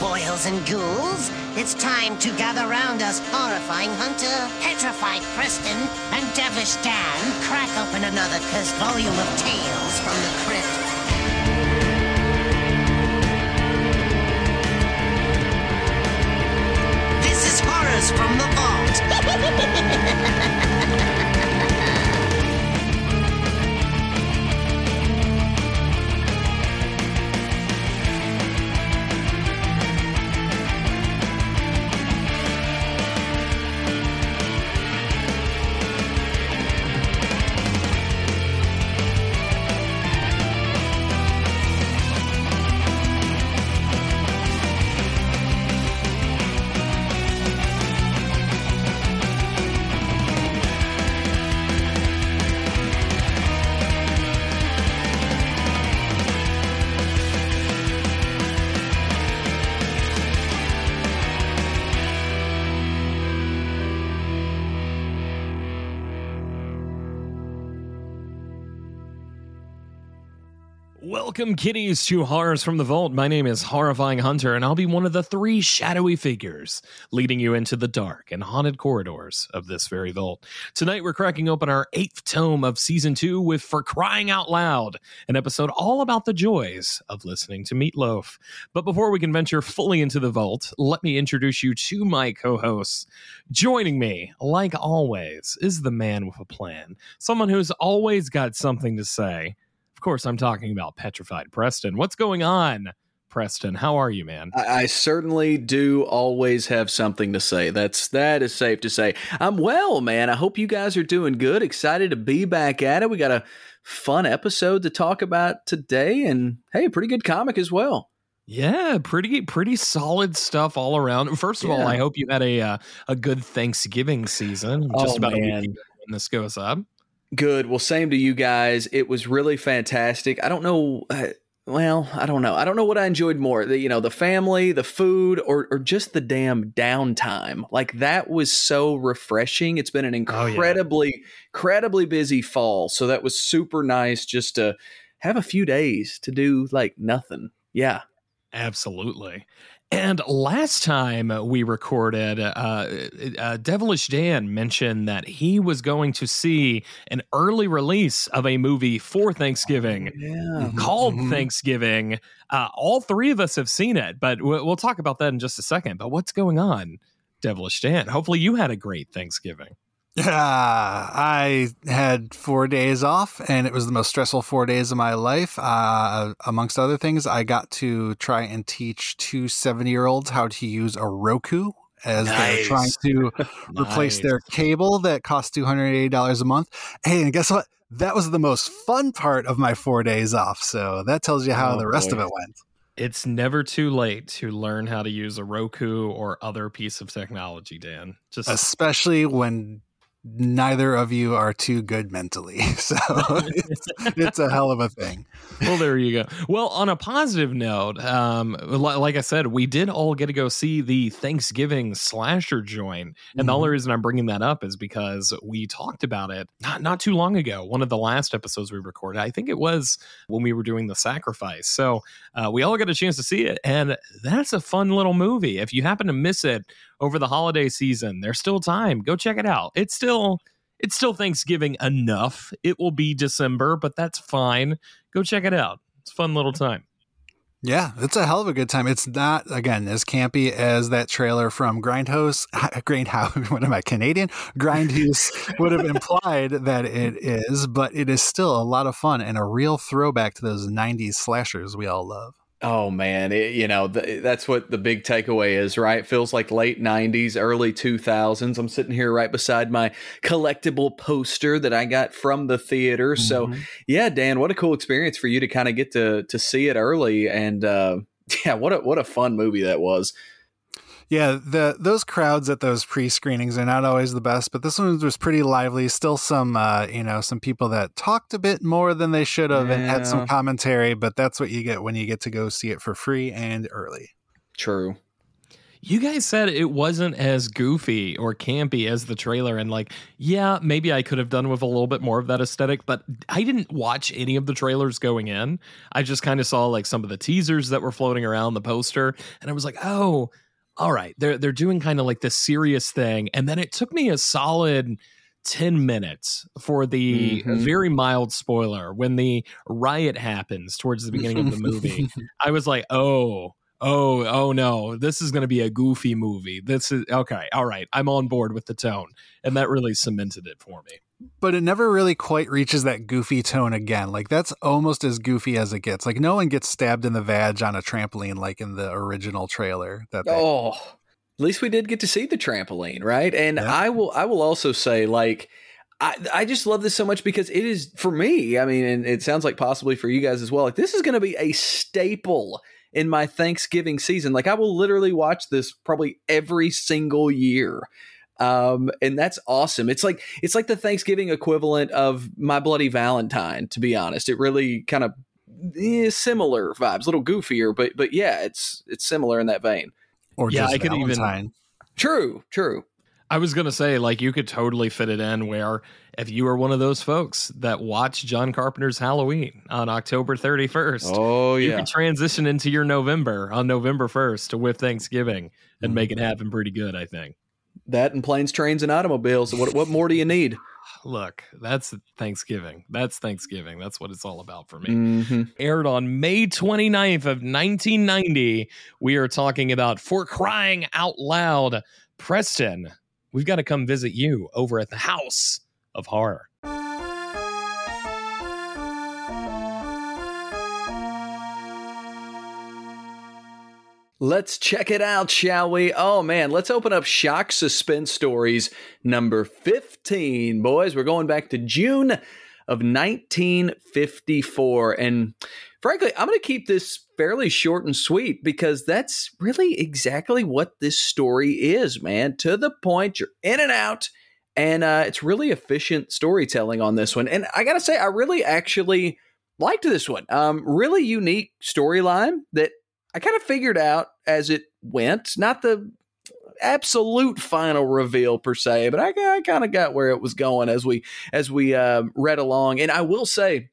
boils and ghouls. It's time to gather round us horrifying Hunter, petrified Preston, and devilish Dan crack open another cursed volume of tales from the crypt. This is Horrors from the Vault. Welcome, kiddies, to Horrors from the Vault. My name is Horrifying Hunter, and I'll be one of the three shadowy figures leading you into the dark and haunted corridors of this very vault. Tonight, we're cracking open our eighth tome of season two with For Crying Out Loud, an episode all about the joys of listening to Meatloaf. But before we can venture fully into the vault, let me introduce you to my co hosts. Joining me, like always, is the man with a plan, someone who's always got something to say. Of course, I'm talking about Petrified Preston. What's going on, Preston? How are you, man? I, I certainly do always have something to say. That's that is safe to say. I'm well, man. I hope you guys are doing good. Excited to be back at it. We got a fun episode to talk about today, and hey, a pretty good comic as well. Yeah, pretty pretty solid stuff all around. First of all, I hope you had a uh, a good Thanksgiving season. Just Oh, about a man. week when this goes up. Good. Well, same to you guys. It was really fantastic. I don't know. Uh, well, I don't know. I don't know what I enjoyed more. The, you know, the family, the food, or or just the damn downtime. Like that was so refreshing. It's been an Oh, yeah. incredibly, incredibly busy fall. So that was super nice just to have a few days to do like nothing. Yeah. Absolutely. And last time we recorded, uh, uh, Devilish Dan mentioned that he was going to see an early release of a movie for Thanksgiving Yeah. called Mhm. Thanksgiving. Uh, all three of us have seen it, but we'll, we'll talk about that in just a second. But what's going on, Devilish Dan? Hopefully, you had a great Thanksgiving. Yeah, I had four days off, and it was the most stressful four days of my life. Uh, amongst other things, I got to try and teach two 70 year olds how to use a Roku as they're trying to replace their cable that costs $280 a month. Hey, and guess what? That was the most fun part of my four days off. So that tells you how Oh, the rest boy. of it went. It's never too late to learn how to use a Roku or other piece of technology, Dan. Just Especially when neither of you are too good mentally. So it's, it's a hell of a thing. well, there you go. Well, on a positive note, um, like I said, we did all get to go see the Thanksgiving slasher joint, and the only reason I'm bringing that up is because we talked about it not not too long ago. One of the last episodes we recorded, I think it was when we were doing the sacrifice. So uh, we all got a chance to see it, and that's a fun little movie. If you happen to miss it over the holiday season, there's still time. Go check it out. It's still it's still Thanksgiving enough. It will be December, but that's fine. Go check it out. It's fun little time. Yeah, it's a hell of a good time. It's not again as campy as that trailer from Grindhouse. Grindhouse, what am I Canadian? Grindhouse would have implied that it is, but it is still a lot of fun and a real throwback to those '90s slashers we all love. Oh man, it, you know th- that's what the big takeaway is, right? It feels like late '90s, early 2000s. I'm sitting here right beside my collectible poster that I got from the theater. So Mhm. yeah, Dan, what a cool experience for you to kind of get to to see it early, and uh, yeah, what a what a fun movie that was. Yeah, the those crowds at those pre screenings are not always the best, but this one was pretty lively. Still some uh, you know, some people that talked a bit more than they should have and had some commentary, but that's what you get when you get to go see it for free and early. True. you guys said it wasn't as goofy or campy as the trailer and like yeah maybe i could have done with a little bit more of that aesthetic but i didn't watch any of the trailers going in i just kind of saw like some of the teasers that were floating around the poster and i was like oh all right they're they're doing kind of like this serious thing and then it took me a solid 10 minutes for the Mhm. very mild spoiler when the riot happens towards the beginning of the movie I was like, oh, oh, oh no, this is going to be a goofy movie. This is okay. All right, I'm on board with the tone, and that really cemented it for me. but it never really quite reaches that goofy tone again. Like that's almost as goofy as it gets. Like no one gets stabbed in the vag on a trampoline like in the original trailer. That they, Oh, at least we did get to see the trampoline, right? And Yeah. I will, I will also say, like, I, I just love this so much because it is for me. I mean, and it sounds like possibly for you guys as well. Like, this is going to be a staple in my Thanksgiving season. Like, I will literally watch this probably every single year. Um, and that's awesome. It's like it's like the Thanksgiving equivalent of My Bloody Valentine. To be honest, it really kind of eh, similar vibes, a little goofier, but but yeah, it's it's similar in that vein. or Yeah, just I could even- True, true. I was gonna say, like, you could totally fit it in where if you were one of those folks that watch John Carpenter's Halloween on October 31st, Oh you could transition into your November on November 1st with Thanksgiving and make it happen pretty good. I think. that and planes, trains, and automobiles. What what more do you need? Look, that's Thanksgiving. That's Thanksgiving. That's what it's all about for me. Mm-hmm. aired on May 29th of 1990. We are talking about For Crying Out Loud. Preston, we've got to come visit you over at the House of Horror. Let's check it out, shall we? Oh man, let's open up Shock Suspense Stories number 15. Boys, we're going back to June of 1954. And frankly, I'm going to keep this fairly short and sweet because that's really exactly what this story is, man. To the point, you're in and out. And uh, it's really efficient storytelling on this one. And I got to say, I really actually liked this one. Um, really unique storyline that I kind of figured out as it went. Not the absolute final reveal per se, but I, I kind of got where it was going as we as we uh, read along. And I will say,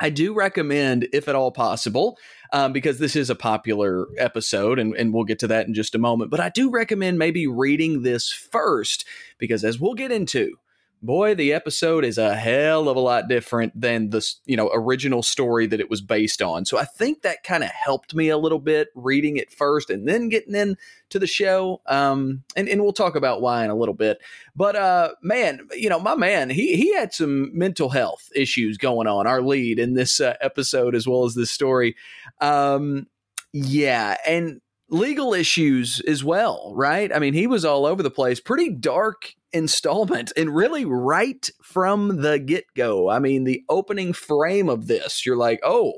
I do recommend, if at all possible, um, because this is a popular episode, and, and we'll get to that in just a moment. But I do recommend maybe reading this first, because as we'll get into, boy, the episode is a hell of a lot different than the you know original story that it was based on. So I think that kind of helped me a little bit reading it first and then getting in to the show. Um, and and we'll talk about why in a little bit. But uh, man, you know my man, he he had some mental health issues going on. Our lead in this uh, episode as well as this story. Um, yeah, and legal issues as well, right? I mean, he was all over the place. Pretty dark installment and really right from the get go. I mean, the opening frame of this, you're like, oh,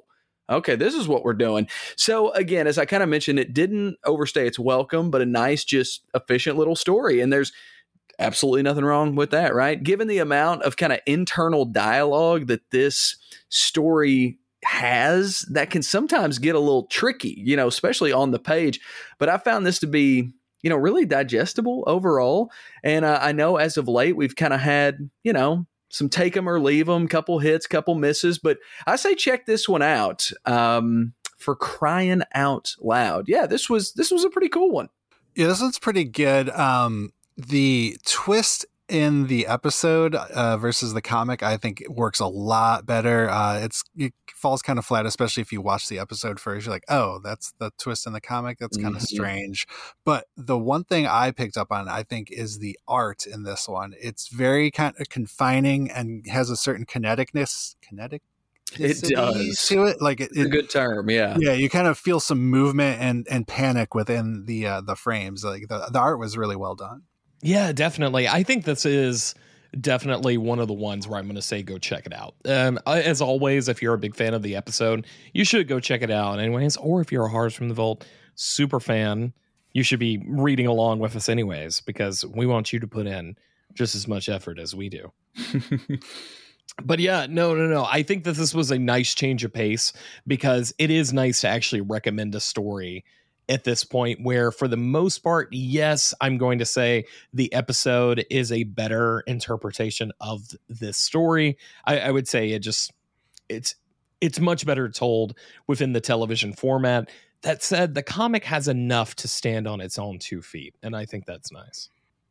okay, this is what we're doing. So, again, as I kind of mentioned, it didn't overstay its welcome, but a nice, just efficient little story. And there's absolutely nothing wrong with that, right? Given the amount of kind of internal dialogue that this story has that can sometimes get a little tricky, you know, especially on the page. But I found this to be, you know, really digestible overall. And uh, I know as of late, we've kind of had, you know, some take them or leave them, couple hits, couple misses. But I say check this one out um, for crying out loud. Yeah, this was this was a pretty cool one. Yeah, this one's pretty good. Um, the twist in the episode uh, versus the comic, I think it works a lot better. Uh, it's it falls kind of flat, especially if you watch the episode first. You're like, oh, that's the twist in the comic. That's kind of Mhm. strange. But the one thing I picked up on, I think, is the art in this one. It's very kind of confining and has a certain kineticness. Kinetic. It does. to it. Like it, It's a good term, yeah. yeah, you kind of feel some movement and and panic within the uh, the frames. Like the the art was really well done. Yeah, definitely. I think this is definitely one of the ones where I'm going to say go check it out. Um, as always, if you're a big fan of the episode, you should go check it out, anyways. Or if you're a Horrors from the Vault super fan, you should be reading along with us, anyways, because we want you to put in just as much effort as we do. But yeah, no, no, no. I think that this was a nice change of pace because it is nice to actually recommend a story at this point where for the most part yes i'm going to say the episode is a better interpretation of this story. I, I would say it just it's it's much better told within the television format. That said the comic has enough to stand on its own two feet and i think that's nice.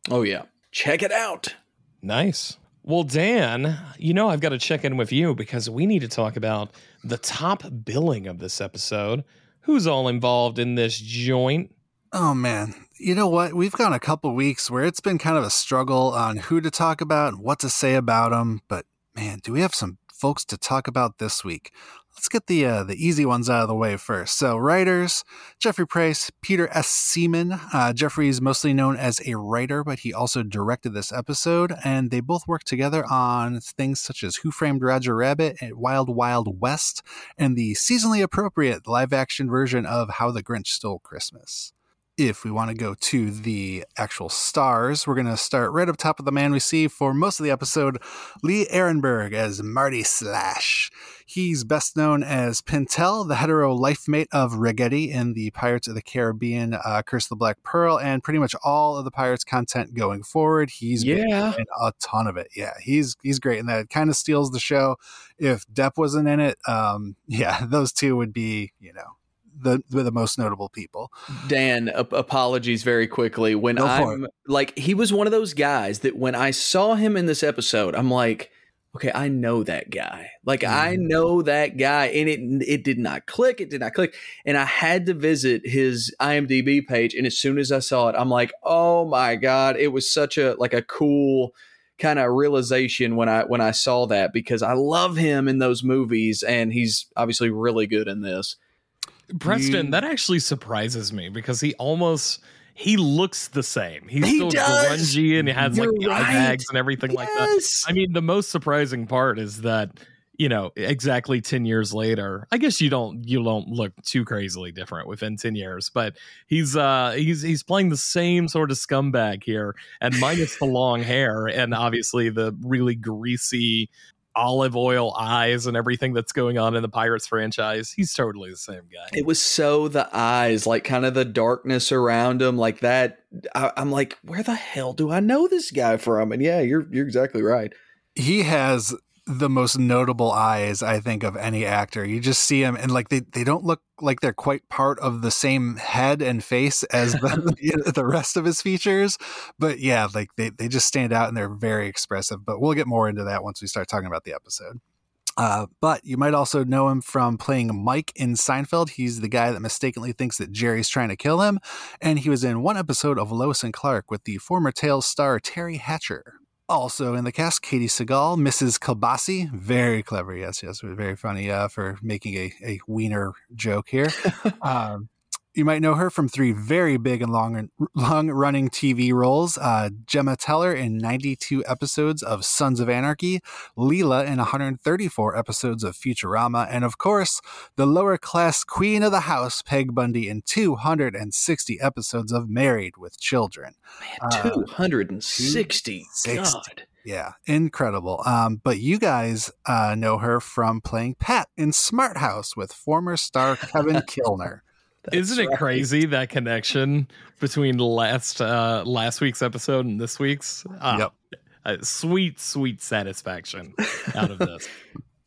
Oh yeah. Check it out. Nice. Well, Dan, you know I've got to check in with you because we need to talk about the top billing of this episode. Who's all involved in this joint? Oh man, you know what? We've gone a couple weeks where it's been kind of a struggle on who to talk about and what to say about them. But man, do we have some folks to talk about this week? Let's get the uh, the easy ones out of the way first. So, writers Jeffrey Price, Peter S. Seaman. Uh, Jeffrey is mostly known as a writer, but he also directed this episode, and they both worked together on things such as Who Framed Roger Rabbit Wild Wild West, and the seasonally appropriate live action version of How the Grinch Stole Christmas if we want to go to the actual stars, we're going to start right up top of the man we see for most of the episode Lee Arenberg as Marty Slash. He's best known as Pintel, the hetero life mate of Ragetti in the Pirates of the Caribbean, uh, Curse of the Black Pearl, and pretty much all of the Pirates content going forward. He's yeah. in a ton of it. Yeah, he's he's great, and that kind of steals the show. If Depp wasn't in it, um, yeah, those two would be, you know, the the most notable people. Dan, ap- apologies very quickly. When I'm like, he was one of those guys that when I saw him in this episode, I'm like, okay, I know that guy. Like mm. I know that guy, and it it did not click. It did not click, and I had to visit his IMDb page. And as soon as I saw it, I'm like, oh my god, it was such a like a cool kind of realization when I when I saw that because I love him in those movies, and he's obviously really good in this. Preston, you, that actually surprises me because he almost he looks the same. He's he still does. grungy and he has You're like the right. eye bags and everything yes. like that. I mean, the most surprising part is that you know exactly 10 years later i guess you don't you don't look too crazily different within 10 years but he's uh he's he's playing the same sort of scumbag here and minus the long hair and obviously the really greasy olive oil eyes and everything that's going on in the Pirates franchise. He's totally the same guy. It was so the eyes, like kind of the darkness around him, like that. I, I'm like, where the hell do I know this guy from? And yeah, you're you're exactly right. He has the most notable eyes I think of any actor. You just see him and like they, they don't look like they're quite part of the same head and face as the, the rest of his features. But yeah, like they, they just stand out and they're very expressive. But we'll get more into that once we start talking about the episode. Uh, but you might also know him from playing Mike in Seinfeld. He's the guy that mistakenly thinks that Jerry's trying to kill him. And he was in one episode of Lois and Clark with the former Tales star Teri Hatcher. Also in the cast, Katey Sagal, Mrs. Kilbasi, very clever. Yes, yes, very funny uh, for making a, a wiener joke here. um, you might know her from three very big and long long running TV roles. Uh, Gemma Teller in 92 episodes of Sons of Anarchy, Leela in 134 episodes of Futurama, and of course, the lower class queen of the house, Peg Bundy, in 260 episodes of Married with Children. Man, 260. Uh, God. Yeah, incredible. Um, but you guys uh, know her from playing Pat in Smart House with former star Kevin Kilner. That's Isn't it right. crazy that connection between last uh, last week's episode and this week's? Uh, yep. sweet, sweet satisfaction out of this.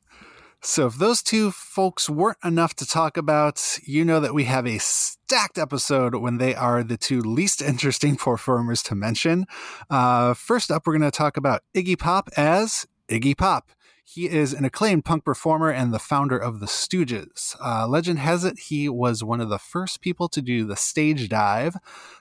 so, if those two folks weren't enough to talk about, you know that we have a stacked episode when they are the two least interesting performers to mention. Uh, first up, we're going to talk about Iggy Pop as Iggy Pop. He is an acclaimed punk performer and the founder of the Stooges. Uh, legend has it he was one of the first people to do the stage dive,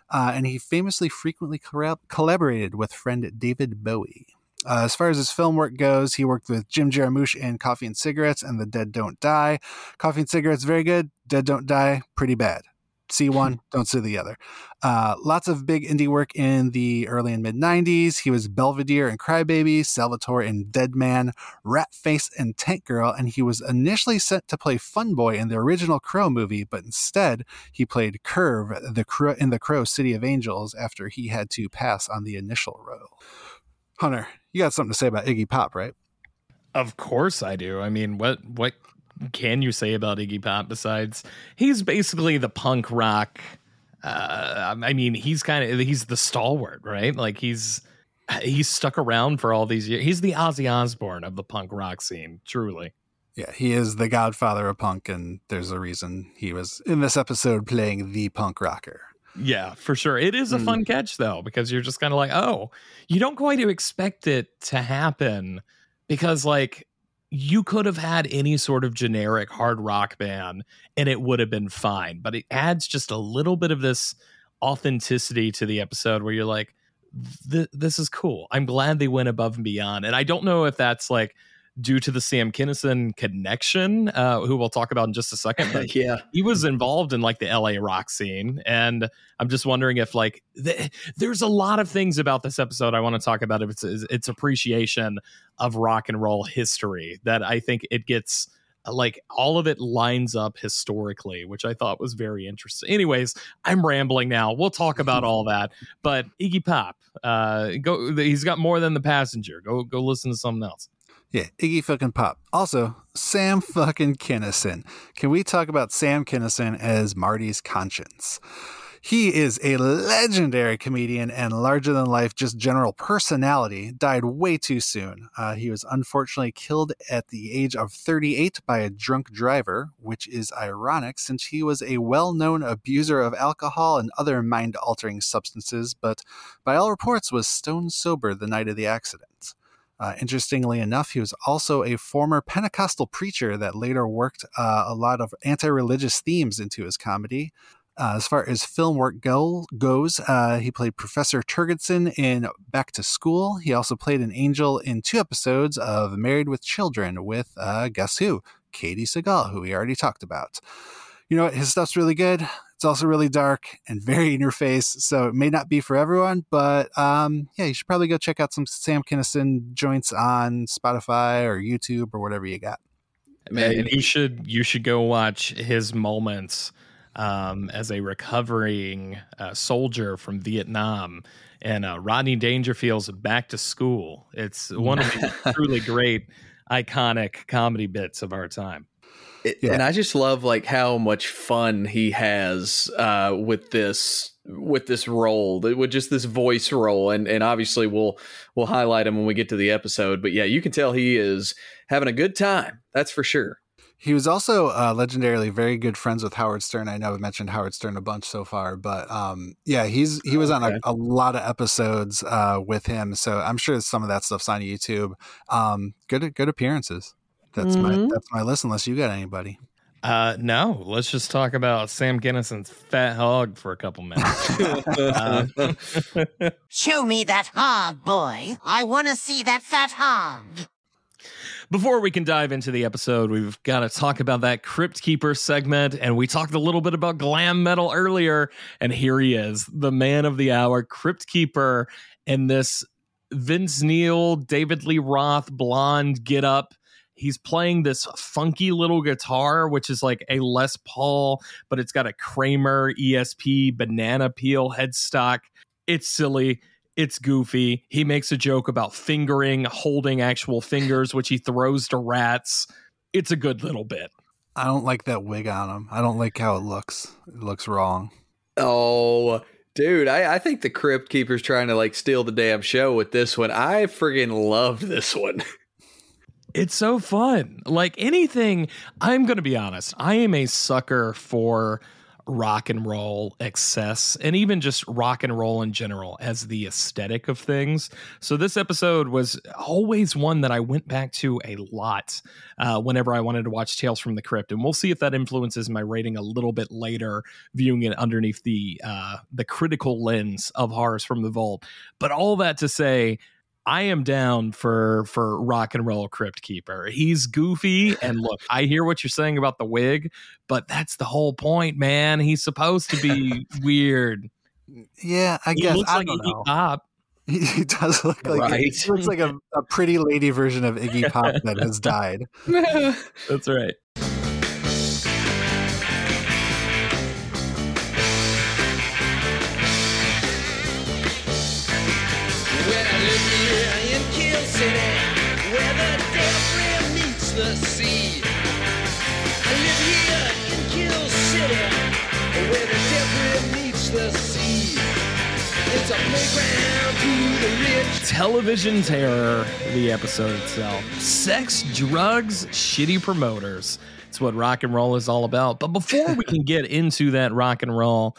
uh, and he famously frequently collaborated with friend David Bowie. Uh, as far as his film work goes, he worked with Jim Jarmusch in Coffee and Cigarettes and The Dead Don't Die. Coffee and Cigarettes, very good. Dead Don't Die, pretty bad see one, don't see the other. Uh, lots of big indie work in the early and mid 90s. He was Belvedere and Crybaby, Salvatore and Dead Man, Rat Face and Tank Girl, and he was initially sent to play Fun Boy in the original Crow movie, but instead he played Curve the Crow, in the Crow City of Angels after he had to pass on the initial role. Hunter, you got something to say about Iggy Pop, right? Of course I do. I mean, what what can you say about Iggy Pop besides he's basically the punk rock? Uh, I mean, he's kind of he's the stalwart, right? Like he's he's stuck around for all these years. He's the Ozzy Osbourne of the punk rock scene, truly. Yeah, he is the godfather of punk, and there's a reason he was in this episode playing the punk rocker. Yeah, for sure. It is a fun mm. catch though, because you're just kind of like, oh, you don't quite expect it to happen because like you could have had any sort of generic hard rock band and it would have been fine, but it adds just a little bit of this authenticity to the episode where you're like, this is cool. I'm glad they went above and beyond. And I don't know if that's like due to the Sam Kinison connection, uh, who we'll talk about in just a second. But yeah, he was involved in like the LA rock scene, and I'm just wondering if like th- there's a lot of things about this episode I want to talk about. If it's its appreciation of rock and roll history that I think it gets like all of it lines up historically, which I thought was very interesting. Anyways, I'm rambling now. We'll talk about all that. But Iggy Pop, uh, go. He's got more than the passenger. Go, go listen to something else. Yeah, Iggy fucking Pop. Also, Sam fucking Kinison. Can we talk about Sam Kinison as Marty's conscience? He is a legendary comedian and larger than life, just general personality. Died way too soon. Uh, he was unfortunately killed at the age of 38 by a drunk driver, which is ironic since he was a well known abuser of alcohol and other mind altering substances, but by all reports was stone sober the night of the accident. Uh, interestingly enough, he was also a former Pentecostal preacher that later worked uh, a lot of anti religious themes into his comedy. Uh, as far as film work go, goes, uh, he played Professor Terguson in Back to School. He also played an angel in two episodes of Married with Children with, uh, guess who? Katey Sagal, who we already talked about. You know what? His stuff's really good. It's also really dark and very in your face, so it may not be for everyone. But um, yeah, you should probably go check out some Sam Kinison joints on Spotify or YouTube or whatever you got. Man, and you should you should go watch his moments um, as a recovering uh, soldier from Vietnam and uh, Rodney Dangerfield's Back to School. It's one of the truly great, iconic comedy bits of our time. It, yeah. And I just love like how much fun he has uh, with this with this role, with just this voice role, and and obviously we'll we'll highlight him when we get to the episode. But yeah, you can tell he is having a good time. That's for sure. He was also uh, legendarily very good friends with Howard Stern. I know I've mentioned Howard Stern a bunch so far, but um, yeah, he's he was on a, a, lot of episodes uh, with him. So I'm sure some of that stuff's on YouTube. Um, good good appearances. That's mm-hmm. my that's my list. Unless you got anybody. Uh, no, let's just talk about Sam Kinison's fat hog for a couple minutes. uh, Show me that hog, boy. I want to see that fat hog. Before we can dive into the episode, we've got to talk about that Crypt Keeper segment. And we talked a little bit about glam metal earlier. And here he is, the man of the hour, Crypt Keeper, in this Vince Neil, David Lee Roth blonde get up. He's playing this funky little guitar, which is like a Les Paul, but it's got a Kramer ESP banana peel headstock. It's silly it's goofy. He makes a joke about fingering, holding actual fingers, which he throws to rats. It's a good little bit. I don't like that wig on him. I don't like how it looks. It looks wrong. Oh, dude, I, I think the Crypt Keeper's trying to like steal the damn show with this one. I friggin' loved this one. it's so fun. Like anything, I'm going to be honest. I am a sucker for rock and roll excess and even just rock and roll in general as the aesthetic of things. So this episode was always one that I went back to a lot uh, whenever I wanted to watch Tales from the Crypt, and we'll see if that influences my rating a little bit later, viewing it underneath the uh, the critical lens of horrors from the vault. But all that to say. I am down for for rock and roll crypt keeper. He's goofy and look, I hear what you're saying about the wig, but that's the whole point, man. He's supposed to be weird. Yeah, I he guess looks I like don't Iggy know. Pop. He, he does look like right. he looks like a, a pretty lady version of Iggy Pop that has died. that's right. the sea. I live here in Kill City, where the meets the sea. It's a playground to the rich. Television terror, the episode itself. Sex, drugs, shitty promoters. It's what rock and roll is all about. But before we can get into that rock and roll,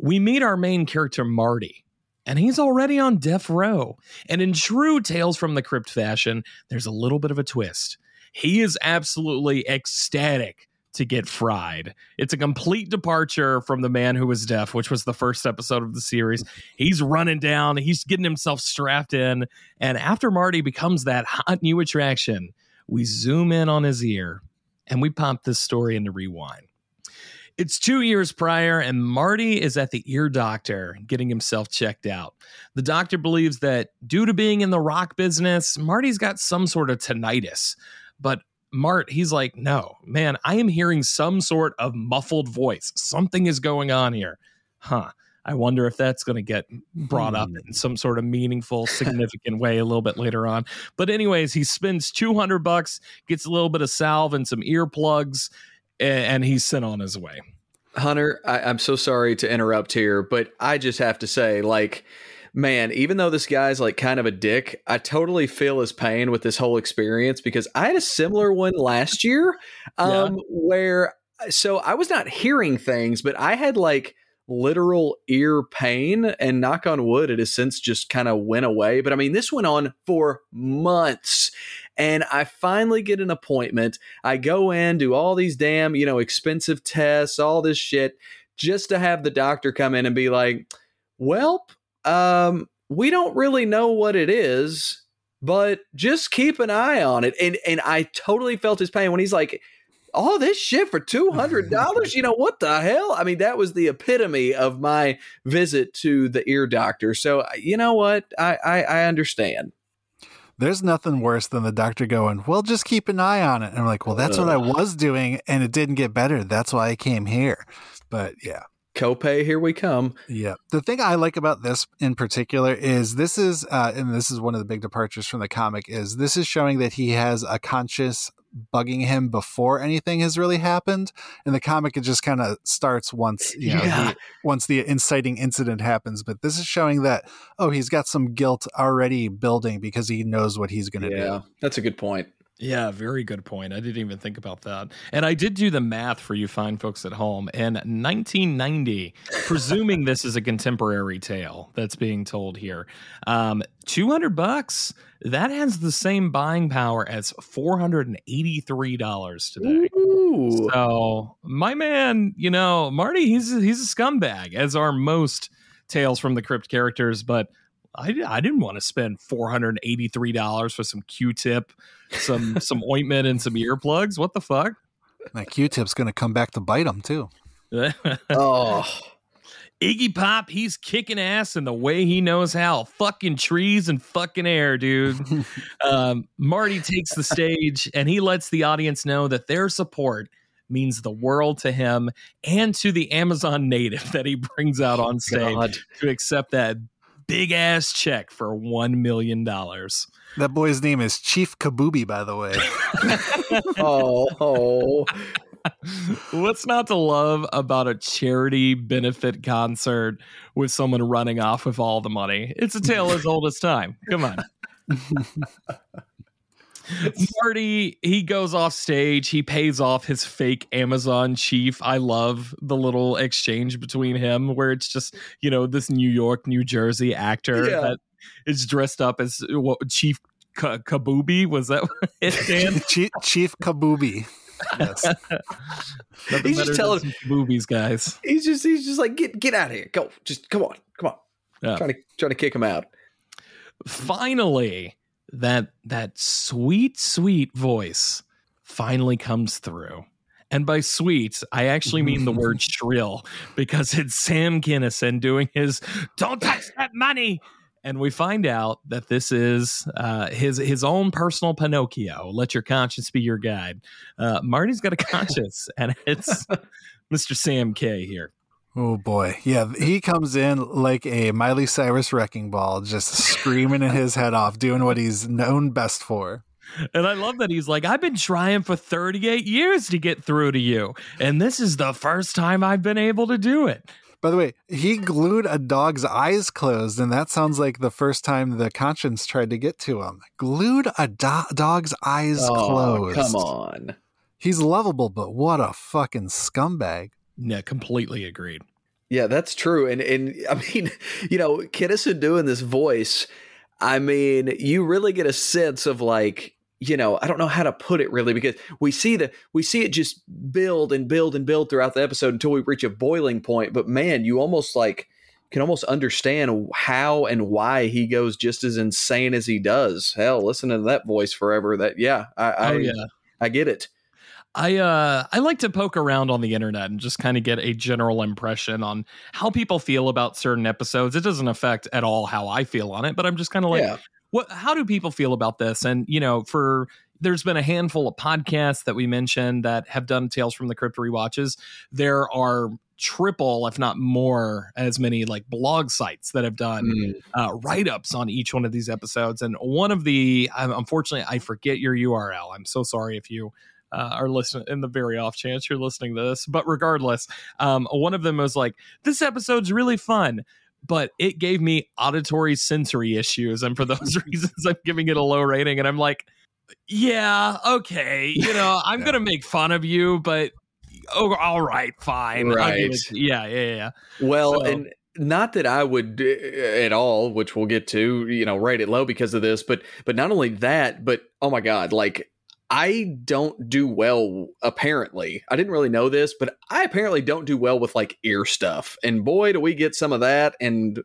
we meet our main character, Marty and he's already on death row. And in true Tales from the Crypt fashion, there's a little bit of a twist. He is absolutely ecstatic to get fried. It's a complete departure from the man who was deaf, which was the first episode of the series. He's running down, he's getting himself strapped in, and after Marty becomes that hot new attraction, we zoom in on his ear and we pop this story into rewind. It's two years prior, and Marty is at the ear doctor getting himself checked out. The doctor believes that due to being in the rock business, Marty's got some sort of tinnitus. But Mart, he's like, no, man, I am hearing some sort of muffled voice. Something is going on here. Huh. I wonder if that's going to get brought up in hmm. some sort of meaningful, significant way a little bit later on. But anyways, he spends 200 bucks, gets a little bit of salve and some earplugs, and he's sent on his way. Hunter, I, I'm so sorry to interrupt here, but I just have to say, like, man, even though this guy's like kind of a dick, I totally feel his pain with this whole experience because I had a similar one last year um, yeah. where so I was not hearing things, but I had like literal ear pain and knock on wood it has since just kind of went away but i mean this went on for months and i finally get an appointment i go in do all these damn you know expensive tests all this shit just to have the doctor come in and be like well um, we don't really know what it is, but just keep an eye on it. And and I totally felt his pain when he's like, all this shit for two hundred dollars. you know what the hell? I mean, that was the epitome of my visit to the ear doctor. So you know what? I I, I understand. There's nothing worse than the doctor going, "Well, just keep an eye on it." And I'm like, "Well, that's what I was doing, and it didn't get better. That's why I came here." But yeah, copay here we come yeah the thing i like about this in particular is this is uh, and this is one of the big departures from the comic is this is showing that he has a conscious bugging him before anything has really happened in the comic it just kind of starts once you know yeah. the, once the inciting incident happens but this is showing that oh he's got some guilt already building because he knows what he's going to do. yeah, do that's a good point yeah, very good point. I didn't even think about that. And I did do the math for you fine folks at home. In 1990, presuming this is a contemporary tale that's being told here, um, 200 bucks, that has the same buying power as $483 today. Ooh. So, my man, you know, Marty, he's he's a scumbag as are most Tales from the Crypt characters, but I, I didn't want to spend four hundred eighty three dollars for some Q tip, some some ointment, and some earplugs. What the fuck? That Q tip's going to come back to bite him too. oh. Iggy Pop, he's kicking ass in the way he knows how. Fucking trees and fucking air, dude. um, Marty takes the stage and he lets the audience know that their support means the world to him and to the Amazon native that he brings out on stage God. to accept that big ass check for one million dollars. That boy's name is Chief Kabubi, by the way. oh, oh. What's not to love about a charity benefit concert with someone running off with all the money? It's a tale as old as time. Come on. Marty, he goes off stage. He pays off his fake Amazon chief. I love the little exchange between him where it's just, you know, this New York, New Jersey actor yeah. that is dressed up as what Chief K- Kabubi. Was that it, Dan? Chief, chief Kabubi. Yes. he's just telling movies, guys. He's just he's just like get get out of here. Go. Just come on. Come on. Yeah. Trying to trying to kick him out. Finally, that that sweet sweet voice finally comes through and by sweet i actually mean the word shrill because it's sam kinison doing his don't touch that money and we find out that this is uh, his his own personal Pinocchio. Let your conscience be your guide. Uh, Marty's got a conscience, and it's Mr. Sam K here. Oh boy. Yeah, he comes in like a Miley Cyrus wrecking ball, just screaming in his head off, doing what he's known best for. And I love that he's like, I've been trying for 38 years to get through to you. And this is the first time I've been able to do it. By the way, he glued a dog's eyes closed, and that sounds like the first time the conscience tried to get to him. Glued a do- dog's eyes Oh, closed. come on. He's lovable, but what a fucking scumbag. Yeah, completely agreed. Yeah, that's true. And and I mean, you know, Kinison doing this voice, I mean, you really get a sense of like, you know, I don't know how to put it really because we see the we see it just build and build and build throughout the episode until we reach a boiling point. But man, you almost like can almost understand how and why he goes just as insane as he does. Hell, listening to that voice forever. That yeah, I oh, I, oh yeah. I get it. I uh I like to poke around on the internet and just kind of get a general impression on how people feel about certain episodes. It doesn't affect at all how I feel on it, but I'm just kind of like, yeah, what how do people feel about this? And you know, for there's been a handful of podcasts that we mentioned that have done Tales from the Crypt rewatches. There are triple, if not more, as many like blog sites that have done Mm. uh, write ups on each one of these episodes. And one of the, um, unfortunately, I forget your URL. I'm so sorry if you uh, are listening in the very off chance you're listening to this. But regardless, um, one of them was like, this episode's really fun. But it gave me auditory sensory issues. And for those reasons, I'm giving it a low rating. And I'm like, yeah, okay. You know, I'm going to make fun of you, but oh, all right, fine. Right. it- yeah, yeah, yeah. Well, So- and not that I would uh, at all, which we'll get to, you know, rate it low because of this, but but not only that, but oh my god, like I don't do well apparently. I didn't really know this, but I apparently don't do well with like ear stuff. And boy, do we get some of that and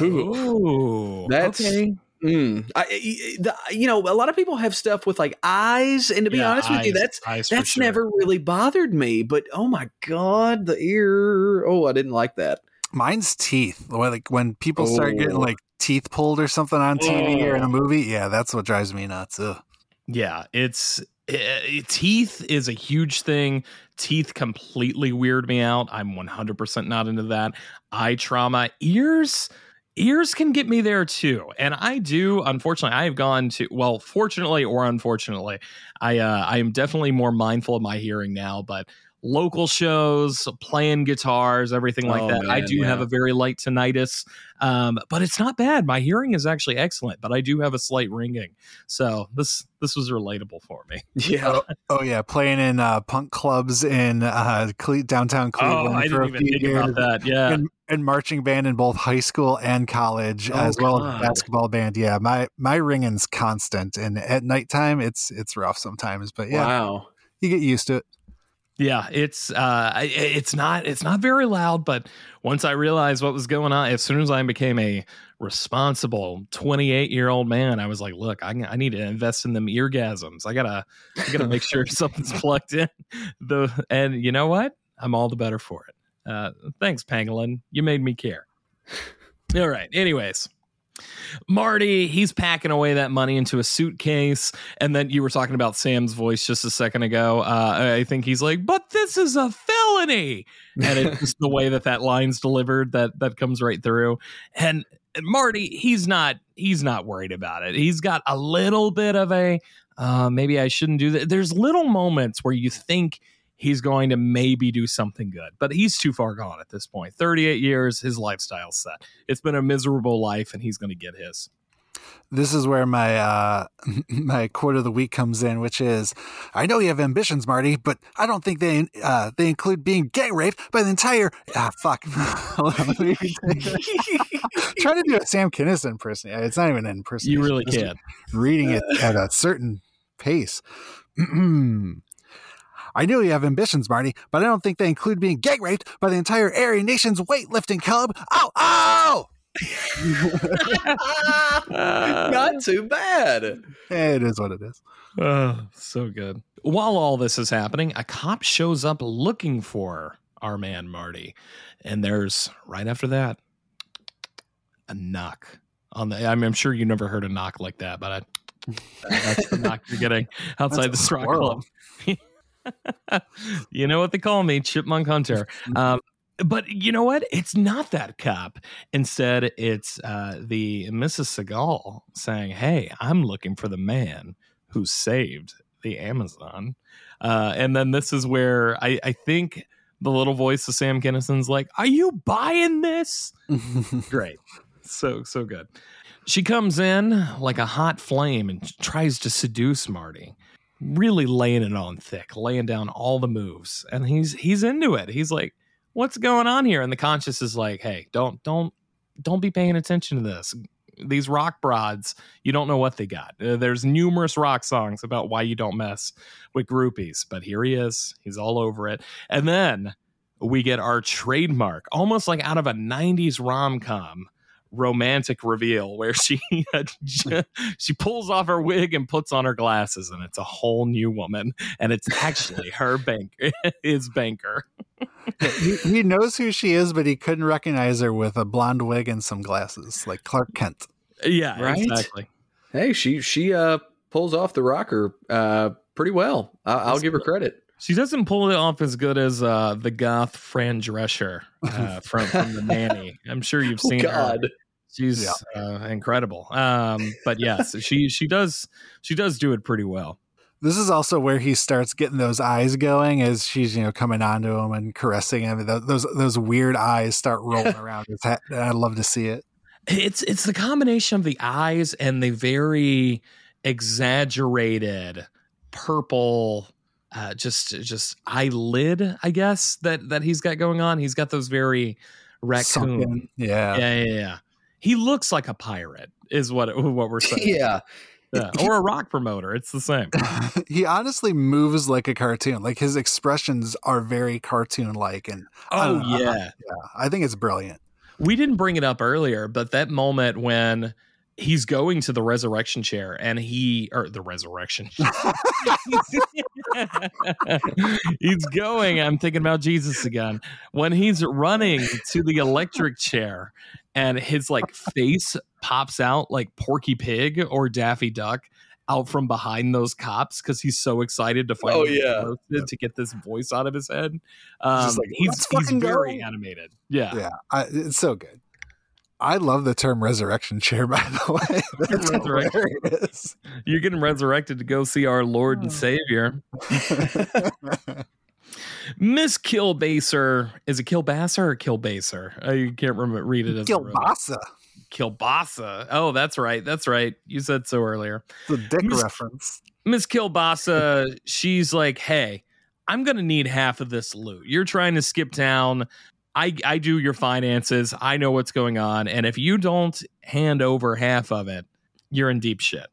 ooh, Ooh, That's- okay. mm, I, I- the, you know, a lot of people have stuff with like eyes and to be Yeah, honest with you, that's that's sure. never really bothered me, but oh my god, the ear. Oh, I didn't like that. Mine's teeth. Like when people start getting Oh. like teeth pulled or something on TV or in a Oh. movie, yeah, that's what drives me nuts. Ugh. Yeah, it's eh, teeth is a huge thing. Teeth completely weird me out. I'm 100% not into that. Eye trauma, ears ears can get me there too. And I do unfortunately I have gone to well, fortunately or unfortunately, I uh I am definitely more mindful of my hearing now, but local shows, playing guitars, everything like Oh, that. I man, do have a very light tinnitus. Um, but it's not bad. My hearing is actually excellent, but I do have a slight ringing. So this this was relatable for me. Yeah. Oh yeah, playing in uh, punk clubs in uh, Cle- downtown Cleveland oh, I for didn't a even few think years. about that. Yeah. and, and marching band in both high school and college, Oh, as well as basketball band. Yeah, my my ringing's constant, and at nighttime it's it's rough sometimes. But yeah, Wow. you get used to it. Yeah, it's uh it's not it's not very loud, but once I realized what was going on, as soon as I became a responsible 28 year old man, I was like, look, I, I need to invest in them eargasms. I gotta I gotta make sure something's plugged in. The and you know what? I'm all the better for it. Uh, thanks, Pangolin. You made me care. All right. Anyways, Marty, he's packing away that money into a suitcase. And then you were talking about Sam's voice just a second ago. Uh, I think he's like, but this is a felony. And it's just the way that that line's delivered that that comes right through. And Marty, he's not he's not worried about it. He's got a little bit of a uh, maybe I shouldn't do that. There's little moments where you think he's going to maybe do something good, but he's too far gone at this point. 38 years, his lifestyle's set. It's been a miserable life, and he's going to get his. This is where my uh, my quote of the week comes in, which is, "I know you have ambitions, Marty, but I don't think they uh, they include being gang raped by the entire ah fuck." Hold on, let me trying to do a Sam Kinison impersonation. It's not even an impersonation. You really Just can. reading it at a certain pace. I know you have ambitions, Marty, but I don't think they include being gang raped by the entire Aryan Nation's weightlifting club. Ow! Oh, Ow! Oh! Not too bad. It is what it is. Oh, so good. While all this is happening, a cop shows up looking for our man Marty, and there's right after that a knock on the. I mean, I'm sure you never heard a knock like that, but I, that's the knock you're getting outside That's the a Club. you know what they call me, Chipmunk Hunter. Um, but you know what? It's not that cop. Instead, it's uh, the Mrs. Seagal saying, "Hey, I'm looking for the man who saved the Amazon." Uh, and then this is where I, I think the little voice of Sam Kinison's like, "Are you buying this?" Great, so so good. She comes in like a hot flame and tries to seduce Marty, really laying it on thick, laying down all the moves, and he's he's into it. He's like, "What's going on here?" And the conscious is like, "Hey, don't don't don't be paying attention to this these rock broads, you don't know what they got. Uh, there's numerous rock songs about why you don't mess with groupies, but here he is. He's all over it. And then we get our trademark, almost like out of a 90s rom com romantic reveal where she she pulls off her wig and puts on her glasses and it's a whole new woman and it's actually her bank his banker he, he, knows who she is, but he couldn't recognize her with a blonde wig and some glasses, like Clark Kent. Yeah, right? exactly. Hey, she she uh pulls off the rocker uh pretty well. I, will give her credit. She doesn't pull it off as good as uh the goth Fran Drescher uh, from from the nanny. I'm sure you've oh, seen oh, God. her. She's yeah. uh, incredible. Um, but yes, she she does she does do it pretty well. This is also where he starts getting those eyes going as she's, you know, coming onto him and caressing him. Those those weird eyes start rolling around his head. I love to see it. It's it's the combination of the eyes and the very exaggerated purple uh, just just eyelid, I guess that that he's got going on. He's got those very raccoon. Yeah. yeah, yeah, yeah. He looks like a pirate, is what what we're saying. yeah, yeah, or a rock promoter. It's the same. he honestly moves like a cartoon. Like his expressions are very cartoon like. And oh yeah, yeah, I think it's brilliant. We didn't bring it up earlier, but that moment when he's going to the resurrection chair and he or the resurrection he's going i'm thinking about jesus again when he's running to the electric chair and his like face pops out like porky pig or daffy duck out from behind those cops because he's so excited to finally oh, yeah. to get this voice out of his head um, like, he's, he's very go. animated yeah yeah I, it's so good I love the term resurrection chair, by the way. That's hilarious. You're getting resurrected to go see our Lord and Savior. Miss Kilbaser. Is it Kilbasser or Kilbaser? I can't remember read it as Kilbasa. Kilbasa. Oh, that's right. That's right. You said so earlier. The dick Ms. reference. Miss Kilbasa, she's like, hey, I'm going to need half of this loot. You're trying to skip town. I, I do your finances. I know what's going on. And if you don't hand over half of it, you're in deep shit.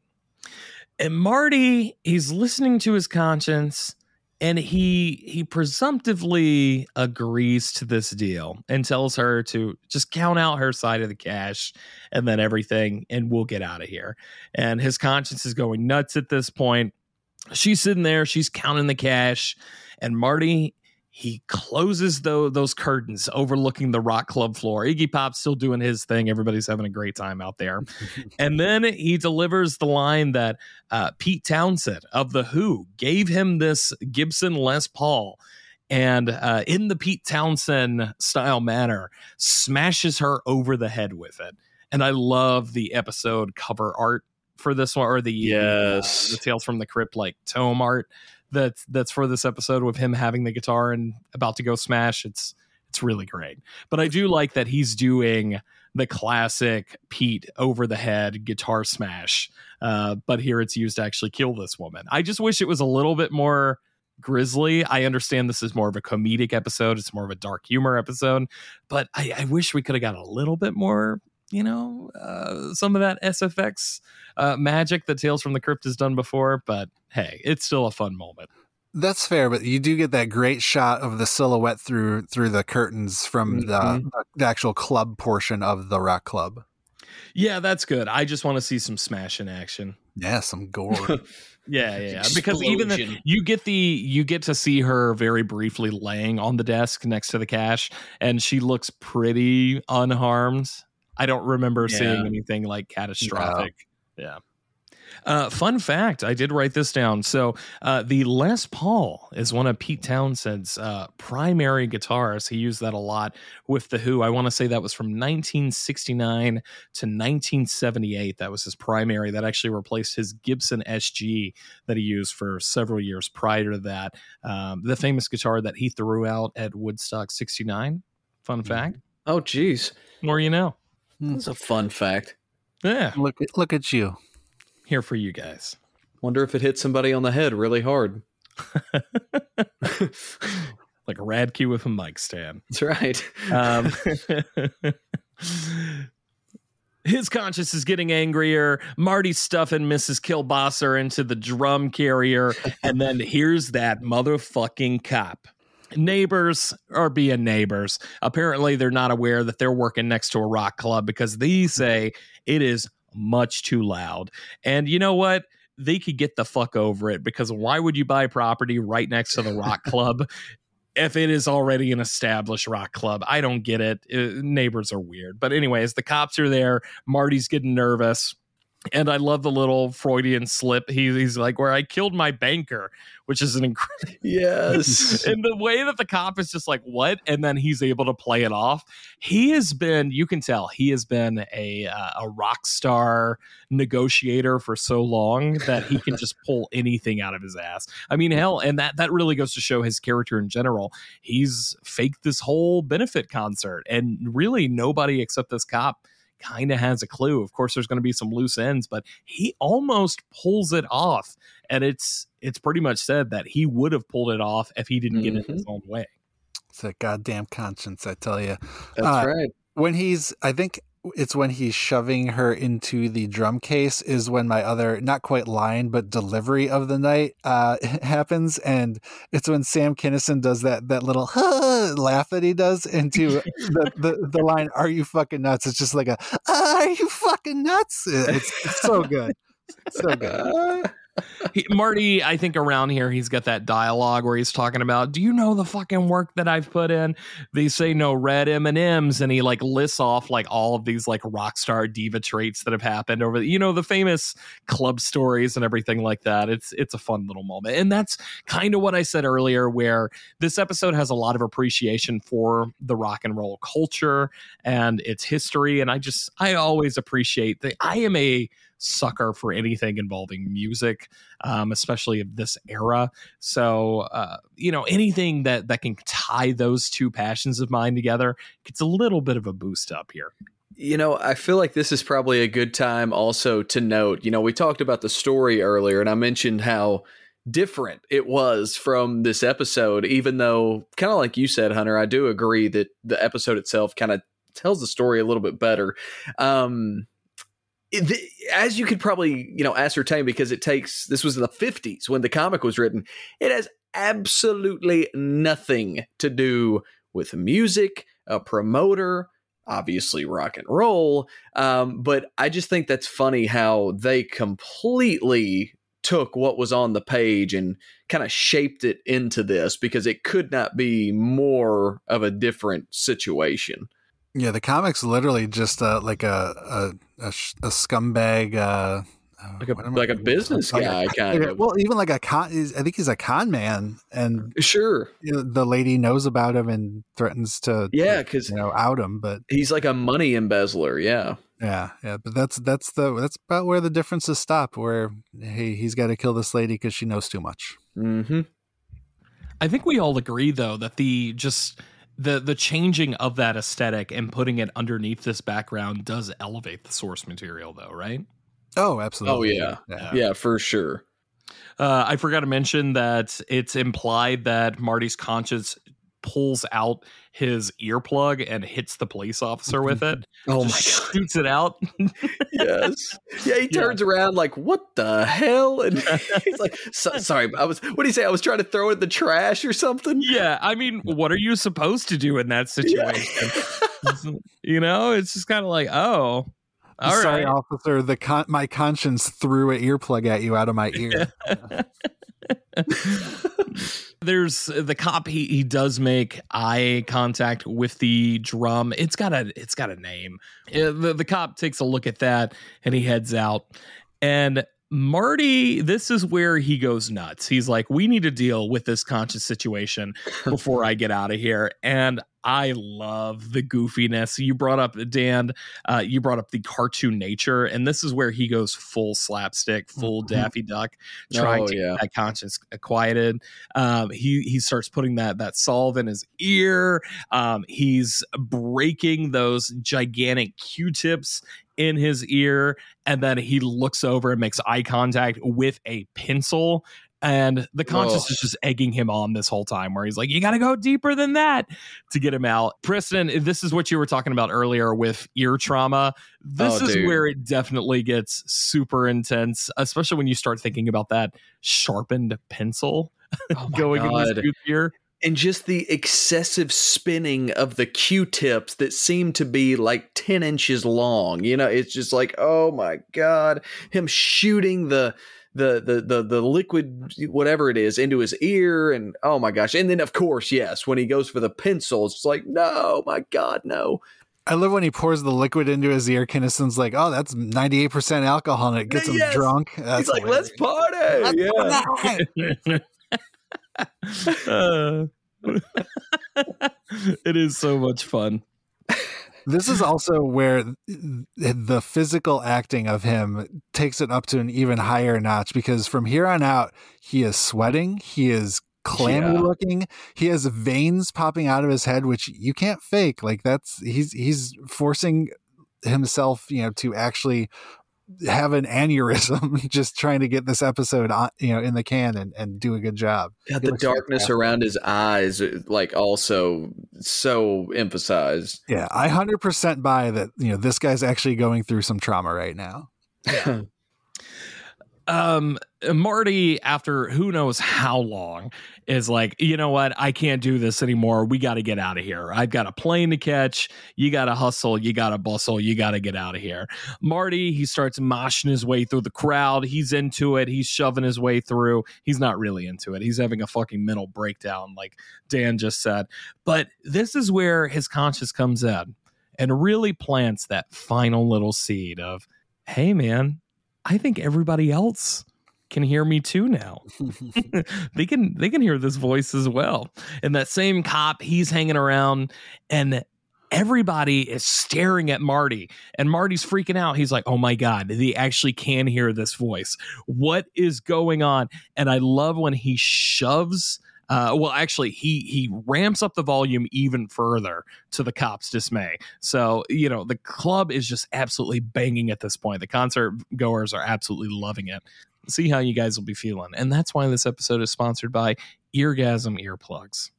And Marty, he's listening to his conscience and he he presumptively agrees to this deal and tells her to just count out her side of the cash and then everything and we'll get out of here. And his conscience is going nuts at this point. She's sitting there, she's counting the cash and Marty he closes the, those curtains overlooking the rock club floor. Iggy Pop's still doing his thing. Everybody's having a great time out there. and then he delivers the line that uh, Pete Townshend of The Who gave him this Gibson Les Paul. And uh, in the Pete Townshend style manner, smashes her over the head with it. And I love the episode cover art for this one, or the yes, uh, the Tales from the Crypt like tome art that's that's for this episode with him having the guitar and about to go smash. It's it's really great. But I do like that he's doing the classic Pete over the head guitar smash. Uh, but here it's used to actually kill this woman. I just wish it was a little bit more grisly. I understand this is more of a comedic episode. It's more of a dark humor episode, but I, I wish we could have got a little bit more you know, uh, some of that SFX uh, magic that Tales from the Crypt has done before. But hey, it's still a fun moment. That's fair, but you do get that great shot of the silhouette through through the curtains from mm-hmm. the, the actual club portion of the rock club. Yeah, that's good. I just want to see some smash in action. Yeah, some gore. yeah, yeah, yeah. because even the, you get the you get to see her very briefly laying on the desk next to the cash, and she looks pretty unharmed. I don't remember yeah. seeing anything like catastrophic. No. Yeah. Uh, fun fact, I did write this down. So uh, the Les Paul is one of Pete Townshend's uh, primary guitars. He used that a lot with the Who. I want to say that was from 1969 to 1978. That was his primary. That actually replaced his Gibson SG that he used for several years prior to that. Um, the famous guitar that he threw out at Woodstock 69. Fun fact. Oh, geez. More you know. That's a fun fact. Yeah, Look at look at you. here for you guys. Wonder if it hit somebody on the head really hard. Like a rad key with a mic stand. That's right. Um, his conscience is getting angrier. Marty's stuffing Mrs. Kilbosser into the drum carrier. And then here's that motherfucking cop. Neighbors are being neighbors. Apparently, they're not aware that they're working next to a rock club because they say it is much too loud. And you know what? They could get the fuck over it because why would you buy property right next to the rock club if it is already an established rock club. I don't get it. Uh, neighbors are weird. But, anyways, the cops are there. Marty's getting nervous. And I love the little Freudian slip. He, he's like, where I killed my banker, which is an incredible. yes. and the way that the cop is just like, what? And then he's able to play it off. He has been, you can tell, he has been a, uh, a rock star negotiator for so long that he can just pull anything out of his ass. I mean, hell, and that, that really goes to show his character in general. He's faked this whole benefit concert, and really nobody except this cop kind of has a clue. Of course, there's going to be some loose ends, but he almost pulls it off, and it's it's pretty much said that he would have pulled it off if he didn't get in his own way. It's a goddamn conscience, I tell you. That's Uh, right. When he's, I think it's when he's shoving her into the drum case is when my other not quite line but delivery of the night uh happens. And it's when sam Kinison does that that little laugh that he does into the, the the line are you fucking nuts? It's just like a are you fucking nuts? It's, it's so good. So good He, Marty, I think around here he's got that dialogue where he's talking about, "Do you know the fucking work that I've put in?" They say no red M and M's, and he like lists off like all of these like rock star diva traits that have happened over, the, you know, the famous club stories and everything like that. It's it's a fun little moment, and that's kind of what I said earlier, where this episode has a lot of appreciation for the rock and roll culture and its history, and I just I always appreciate that. I am a sucker for anything involving music, um, especially of this era. So, uh, you know, anything that that can tie those two passions of mine together gets a little bit of a boost up here. You know, I feel like this is probably a good time also to note, you know, we talked about the story earlier and I mentioned how different it was from this episode, even though, kind of like you said, Hunter, I do agree that the episode itself kind of tells the story a little bit better. Um, as you could probably you know ascertain because it takes this was in the 50s when the comic was written it has absolutely nothing to do with music a promoter obviously rock and roll um, but i just think that's funny how they completely took what was on the page and kind of shaped it into this because it could not be more of a different situation yeah the comics literally just uh, like a a, a, sh- a scumbag uh like a what am like a business like a- guy kind of. well even like a con i think he's a con man and sure. you know, the lady knows about him and threatens to yeah because you know out him but he's like a money embezzler yeah. Yeah yeah but that's that's the that's about where the differences stop where hey he's got to kill this lady because she knows too much. Mm-hmm. I think we all agree though that the just the the changing of that aesthetic and putting it underneath this background does elevate the source material though, right? oh absolutely yeah. yeah, yeah for sure Uh, I forgot to mention that it's implied that Marty's conscience pulls out his earplug and hits the police officer with it. oh my god shoots it out. yes yeah he Yeah. turns around like what the hell and he's like so, sorry i was what do you say i was trying to throw it in the trash or something yeah, I mean, what are you supposed to do in that situation? you know, it's just kind of like, oh, all sorry right. officer the con- my conscience threw an earplug at you out of my ear There's the cop. He he does make eye contact with the drum. It's got a it's got a name. The the cop takes a look at that and he heads out. And Marty, this is where he goes nuts. He's like, we need to deal with this conscious situation before I get out of here. And I love the goofiness. You brought up Dan, uh, you brought up the cartoon nature, and this is where he goes full slapstick, full Mm-hmm. Daffy Duck, trying Oh, to yeah. get that conscience quieted. Um, he he starts putting that that solve in his ear. Um, he's breaking those gigantic Q-tips in his ear, and then he looks over and makes eye contact with a pencil. And the conscious Ugh. is just egging him on this whole time, where he's like, "You got to go deeper than that to get him out." Preston, this is what you were talking about earlier with ear trauma. This Oh, is dude. where it definitely gets super intense, especially when you start thinking about that sharpened pencil Oh going in God. this ear. and just the excessive spinning of the q-tips that seem to be like 10 inches long you know it's just like oh my god him shooting the the the the, the liquid whatever it is into his ear and oh my gosh and then of course yes when he goes for the pencil it's like no my god no I love when he pours the liquid into his ear. Kinison's like, "Oh, that's ninety eight percent alcohol, and it gets him drunk." That's he's like hilarious. let's party yeah Uh, it is so much fun. This is also where the physical acting of him takes it up to an even higher notch because from here on out, he is sweating. He is clammy Yeah. looking. He has veins popping out of his head, which you can't fake. Like that's he's he's forcing himself, you know, to actually have an aneurysm just trying to get this episode on, you know, in the can and, and do a good job. Yeah, He the darkness fantastic. around his eyes uh, like also so emphasized Yeah, I hundred percent buy that. You know, this guy's actually going through some trauma right now. um marty after who knows how long is like you know what? I can't do this anymore. We got to get out of here. I've got a plane to catch. You got to hustle. You got to bustle. You got to get out of here. Marty he starts moshing his way through the crowd. He's into it. He's shoving his way through. He's not really into it. He's having a fucking mental breakdown like dan just said. But this is where his conscience comes in and really plants that final little seed of hey man I think everybody else can hear me too now. they can they can hear this voice as well. And that same cop, he's hanging around and everybody is staring at Marty and Marty's freaking out. He's like, "Oh my god, they actually can hear this voice. What is going on?" And I love when he shoves uh, well, actually, he he ramps up the volume even further to the cops' dismay. So you know the club is just absolutely banging at this point. The concert goers are absolutely loving it. See how you guys will be feeling, and that's why this episode is sponsored by Eargasm earplugs.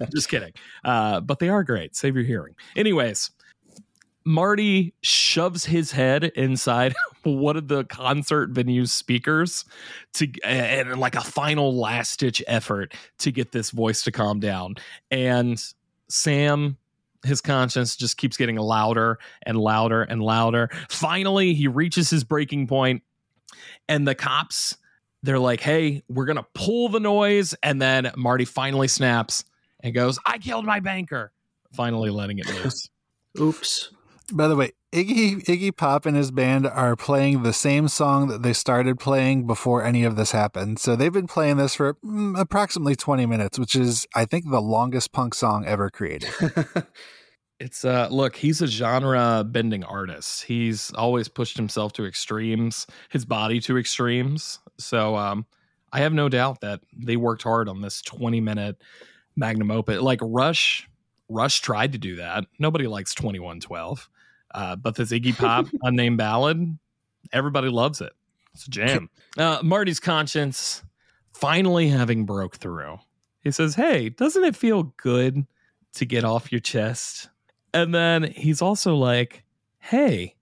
Just kidding, uh, but they are great. Save your hearing. Anyways, Marty shoves his head inside one of the concert venue's speakers to and like a final last ditch effort to get this voice to calm down. And Sam, his conscience just keeps getting louder and louder and louder. Finally, he reaches his breaking point, and the cops they're like, "Hey, we're gonna pull the noise." And then Marty finally snaps and goes, "I killed my banker." Finally, letting it loose. oops By the way, Iggy Iggy Pop and his band are playing the same song that they started playing before any of this happened. So they've been playing this for mm, approximately 20 minutes, which is I think the longest punk song ever created. It's uh look, he's a genre bending artist. He's always pushed himself to extremes, his body to extremes. So um I have no doubt that they worked hard on this 20 minute magnum opus. Like Rush, Rush tried to do that. Nobody likes 2112. Uh but this Iggy Pop unnamed ballad, everybody loves it. It's a jam. Uh Marty's conscience finally having broke through. He says, "Hey, doesn't it feel good to get off your chest?" And then he's also like, hey,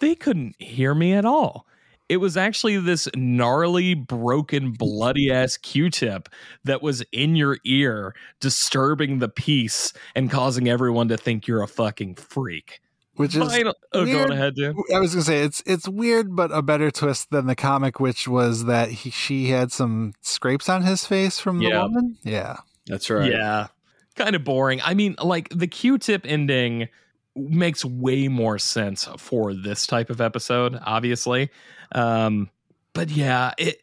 they couldn't hear me at all. It was actually this gnarly, broken, bloody ass Q tip that was in your ear, disturbing the peace and causing everyone to think you're a fucking freak. Which is Final- oh, weird. going ahead, dude. I was gonna say it's it's weird, but a better twist than the comic, which was that he, she had some scrapes on his face from the Yeah. woman. Yeah, that's right Yeah. Kind of boring. I mean, like the Q tip ending makes way more sense for this type of episode, obviously. Um, but yeah, it,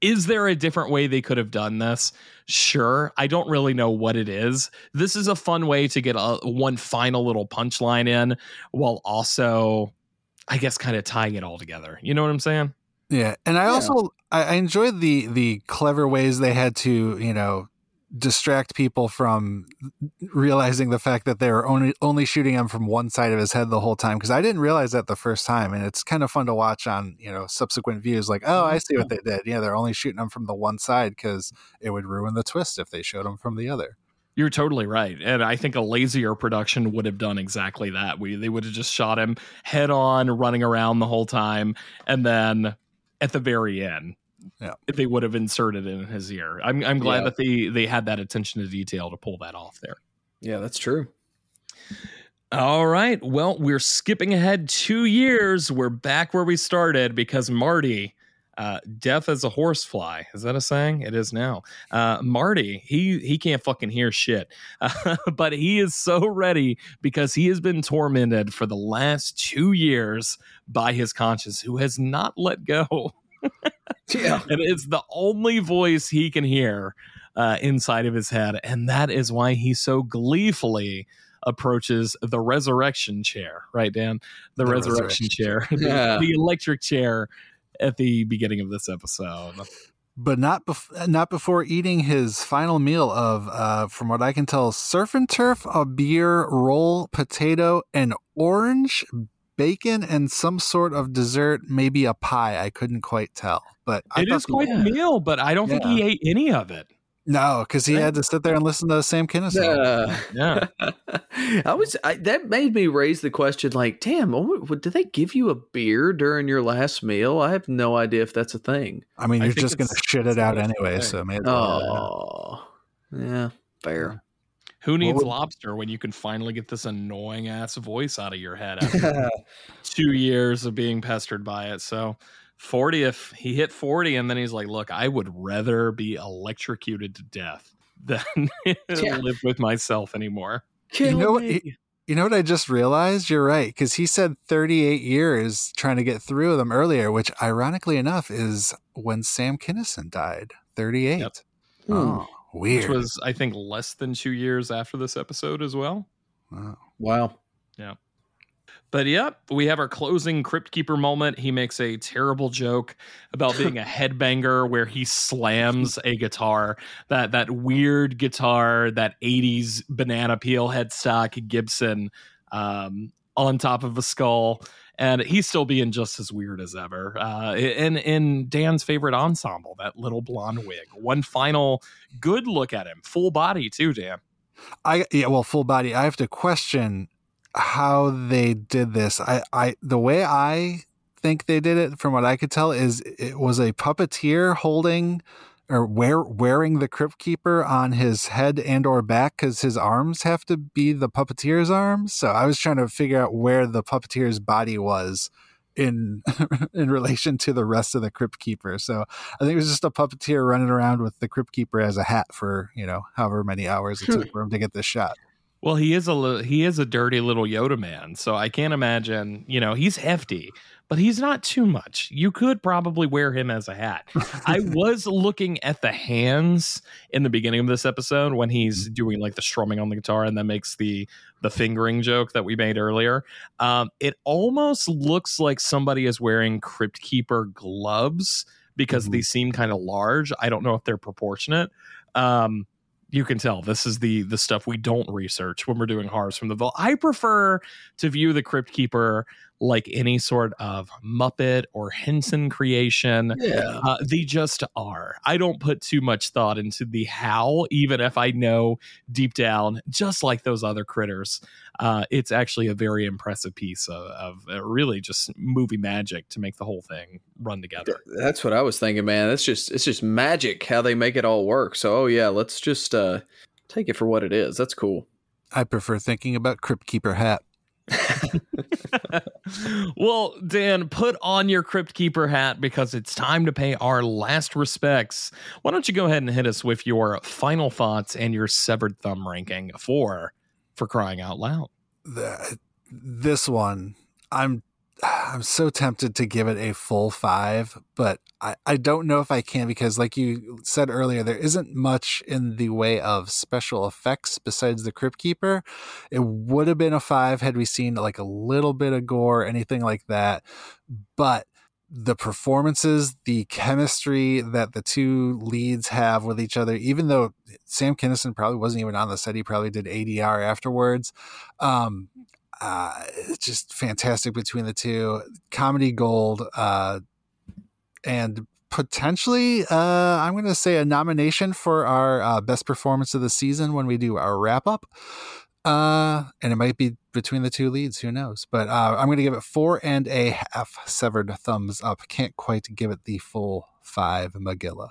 is there a different way they could have done this? Sure. I don't really know what it is. This is a fun way to get a one final little punchline in while also, I guess, kind of tying it all together. You know what I'm saying? Yeah, and I Yeah. also I, I enjoyed the the clever ways they had to you know distract people from realizing the fact that they were only only shooting him from one side of his head the whole time because I didn't realize that the first time and it's kind of fun to watch on you know subsequent views like oh I mm-hmm. see what they did yeah they're only shooting him from the one side because it would ruin the twist if they showed him from the other You're totally right. And I think a lazier production would have done exactly that. We they would have just shot him head on, running around the whole time, and then at the very end, Yeah. If they would have inserted in his ear. I'm I'm glad Yeah. that they they had that attention to detail to pull that off there. Yeah, that's true. All right. Well, we're skipping ahead two years. We're back where we started because Marty, uh, deaf as a horsefly. Is that a saying? It is now. Uh, Marty, he he can't fucking hear shit, uh, but he is so ready because he has been tormented for the last two years by his conscience, who has not let go. Yeah. and it's the only voice he can hear uh, inside of his head, and that is why he so gleefully approaches the resurrection chair. Right, Dan? The, The resurrection, resurrection chair, the, the electric chair at the beginning of this episode. but not bef- not before eating his final meal of, uh, from what I can tell, surf and turf, a beer, roll, potato, and orange, bacon, and some sort of dessert, maybe a pie. I couldn't quite tell, but I it thought is quite a meal, but I don't think he ate any of it. no, because he had to sit there and listen to Sam Kinison. Uh, Yeah. I was I, that made me raise the question like, damn, what, what- did they give you a beer during your last meal? I have no idea if that's a thing. I mean, I you're think just going to shit it out anyway, thing. so may as well. Oh, yeah, fair. Who needs would- lobster when you can finally get this annoying ass voice out of your head after two years of being pestered by it? So, 40, if he hit 40 and then he's like, Look, I would rather be electrocuted to death than Yeah. live with myself anymore. Kill know what? me. You know what I just realized? You're right, because he said 38 years trying to get through them earlier, which ironically enough is when Sam Kinison died. 38. Yep. Oh, Which was, I think, less than two years after this episode as well. Wow. Wow. But yep, we have our closing Crypt Keeper moment. He makes a terrible joke about being a headbanger where he slams a guitar, that that weird guitar, that 80s banana peel headstock Gibson um, on top of a skull. And he's still being just as weird as ever. Uh, in in Dan's favorite ensemble, that little blonde wig. One final good look at him, full body too, Dan. I yeah, well, full body. I have to question how they did this. I, I the way I think they did it, from what I could tell, is it was a puppeteer holding or wear, wearing the crypt keeper on his head and or back because his arms have to be the puppeteer's arms. So I was trying to figure out where the puppeteer's body was in in relation to the rest of the crypt keeper. So I think it was just a puppeteer running around with the crypt keeper as a hat for you know however many hours it hmm. took for him to get this shot. Well, he is a he is a dirty little Yoda man, so I can't imagine. You know, he's hefty, but he's not too much. You could probably wear him as a hat. I was looking at the hands in the beginning of this episode when he's doing like the strumming on the guitar and then makes the the fingering joke that we made earlier. Um, it almost looks like somebody is wearing Crypt Keeper gloves because Mhm. they seem kind of large. I don't know if they're proportionate. Um, you can tell this is the the stuff we don't research when we're doing horrors from the vault. I prefer to view the Crypt Keeper like any sort of Muppet or Henson creation. Yeah. Uh, they just are. I don't put too much thought into the how, even if I know deep down, just like those other critters, uh, it's actually a very impressive piece of, of uh, really just movie magic to make the whole thing run together. That's what I was thinking, man. That's just it's just magic how they make it all work. So, oh yeah, let's just uh take it for what it is. That's cool. I prefer thinking about crypt keeper hat. well, Dan, put on your Crypt Keeper hat because it's time to pay our last respects. Why don't you go ahead and hit us with your final thoughts and your severed thumb ranking for for crying out loud? the, this one, I'm I'm so tempted to give it a full five, but I, I don't know if I can because, like you said earlier, there isn't much in the way of special effects besides the Crypt Keeper. It would have been a five had we seen like a little bit of gore, anything like that. But the performances, the chemistry that the two leads have with each other, even though Sam Kinison probably wasn't even on the set, he probably did ADR afterwards. Um, uh, just fantastic between the two. Comedy gold, uh, and potentially, uh, I'm going to say a nomination for our uh, best performance of the season when we do our wrap up. Uh, and it might be between the two leads. Who knows? But uh, I'm going to give it four and a half severed thumbs up. Can't quite give it the full five Magilla.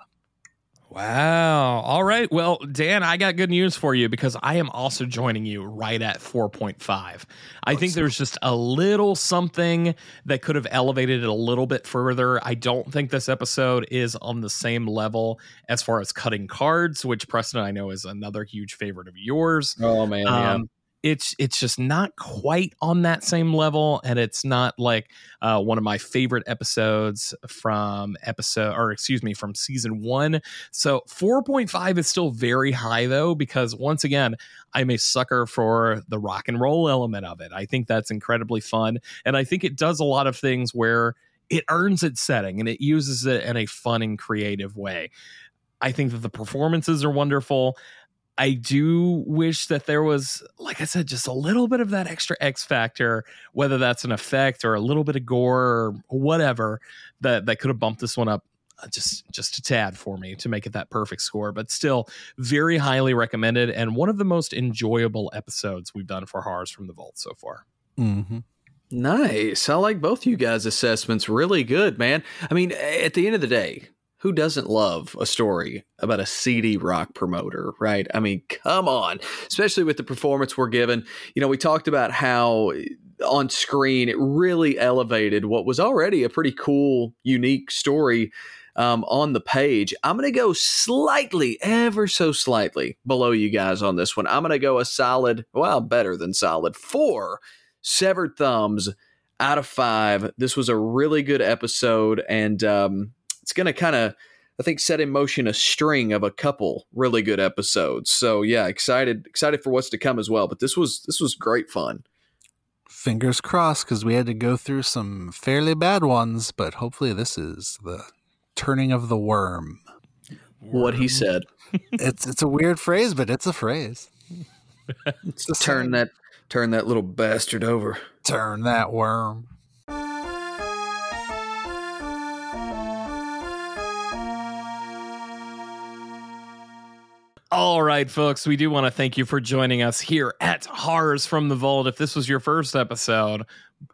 Wow. All right. Well, Dan, I got good news for you because I am also joining you right at 4.5. I think there's just a little something that could have elevated it a little bit further. I don't think this episode is on the same level as far as cutting cards, which Preston I know is another huge favorite of yours. Oh man, um, yeah it's it's just not quite on that same level and it's not like uh, one of my favorite episodes from episode or excuse me from season one. So 4.5 is still very high though because once again i'm a sucker for the rock and roll element of it. I think that's incredibly fun and i think it does a lot of things where it earns its setting and it uses it in a fun and creative way. I think that the performances are wonderful. I do wish that there was, like I said, just a little bit of that extra X factor, whether that's an effect or a little bit of gore or whatever, that that could have bumped this one up uh, just just a tad for me to make it that perfect score. But still, very highly recommended and one of the most enjoyable episodes we've done for Horrors from the Vault so far. Mm-hmm. Nice. I like both you guys' assessments. Really good, man. I mean, at the end of the day, who doesn't love a story about a seedy rock promoter, right? I mean, come on, especially with the performance we're given. You know, we talked about how on screen it really elevated what was already a pretty cool, unique story um, on the page. I'm going to go slightly, ever so slightly below you guys on this one. I'm going to go a solid, well, better than solid, four severed thumbs out of five. This was a really good episode, and um, it's going to kind of I think set in motion a string of a couple really good episodes. So yeah, excited excited for what's to come as well. But this was this was great fun. Fingers crossed because we had to go through some fairly bad ones, but hopefully this is the turning of the worm. What he said. it's it's a weird phrase, but it's a phrase. It's turn that turn that little bastard over. Turn that worm. All right, folks, we do want to thank you for joining us here at Horrors from the Vault. If this was your first episode,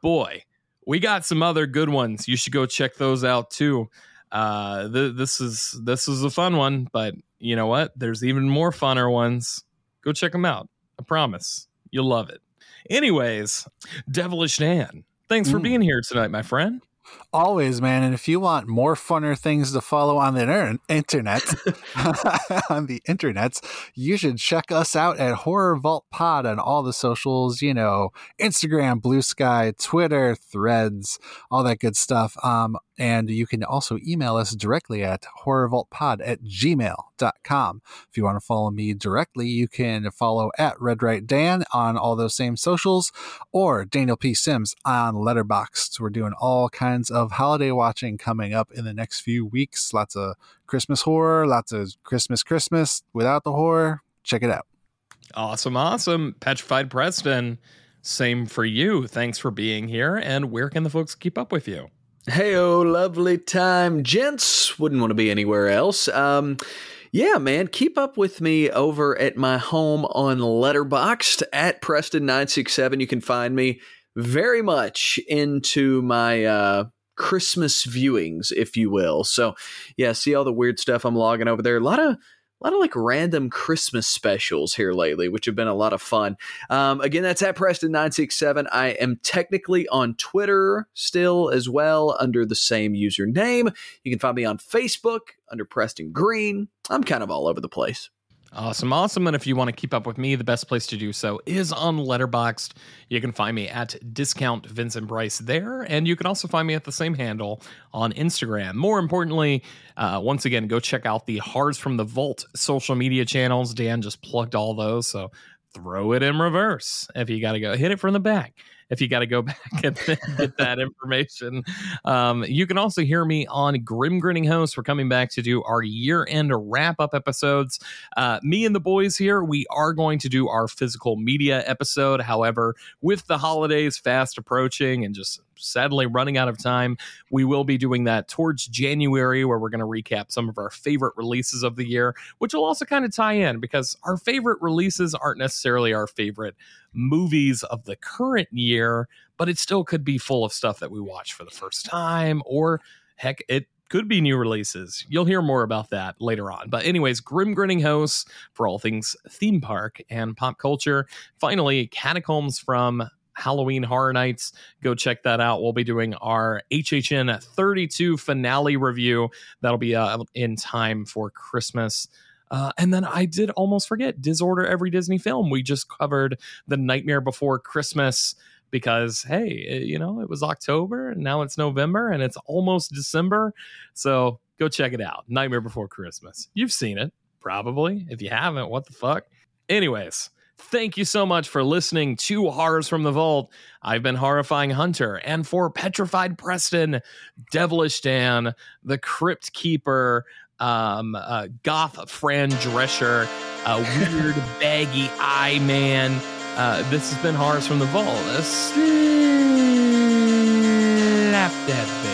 boy, we got some other good ones. You should go check those out too. Uh, th- this is this is a fun one, but you know what? There's even more funner ones. Go check them out. I promise you'll love it. Anyways, Devilish Dan, thanks for mm. being here tonight, my friend. Always, man. And if you want more funner things to follow on the inter- internet, on the internets, you should check us out at Horror Vault Pod on all the socials, you know, Instagram, Blue Sky, Twitter, Threads, all that good stuff. Um, and you can also email us directly at horrorvaultpod at gmail.com. If you want to follow me directly, you can follow at Red Right Dan on all those same socials or Daniel P. Sims on Letterboxd. We're doing all kinds of holiday watching coming up in the next few weeks. Lots of Christmas horror, lots of Christmas Christmas without the horror. Check it out. Awesome, awesome. Petrified Preston, same for you. Thanks for being here. And where can the folks keep up with you? Hey, oh, lovely time, gents. Wouldn't want to be anywhere else. Um, yeah, man, keep up with me over at my home on Letterboxd at Preston967. You can find me very much into my uh, Christmas viewings, if you will. So, yeah, see all the weird stuff I'm logging over there. A lot of a lot of like random Christmas specials here lately, which have been a lot of fun. Um, again, that's at Preston967. I am technically on Twitter still as well under the same username. You can find me on Facebook under Preston Green. I'm kind of all over the place. Awesome, awesome. And if you want to keep up with me, the best place to do so is on Letterboxd. You can find me at discount Vincent Price there, and you can also find me at the same handle on Instagram. More importantly, uh, once again, go check out the Horrors from the Vault social media channels. Dan just plugged all those, so throw it in reverse if you got to go hit it from the back if you got to go back and get that information. Um, you can also hear me on Grim Grinning Host. We're coming back to do our year end wrap up episodes. Uh, me and the boys here, we are going to do our physical media episode. However, with the holidays fast approaching and just sadly running out of time. We will be doing that towards January, where we're going to recap some of our favorite releases of the year, which will also kind of tie in because our favorite releases aren't necessarily our favorite movies of the current year, but it still could be full of stuff that we watch for the first time, or heck, it could be new releases. You'll hear more about that later on. But, anyways, Grim Grinning House for all things theme park and pop culture. Finally, Catacombs from Halloween Horror Nights. Go check that out. We'll be doing our HHN 32 finale review. That'll be uh, in time for Christmas. Uh, and then I did almost forget Disorder Every Disney Film. We just covered The Nightmare Before Christmas because, hey, it, you know, it was October and now it's November and it's almost December. So go check it out. Nightmare Before Christmas. You've seen it, probably. If you haven't, what the fuck? Anyways, Thank you so much for listening to Horrors from the Vault. I've been Horrifying Hunter, and for Petrified Preston, Devilish Dan, The Crypt Keeper, um, uh, Goth Fran Drescher, uh, Weird Baggy Eye Man. Uh, this has been Horrors from the Vault. Slap that bitch.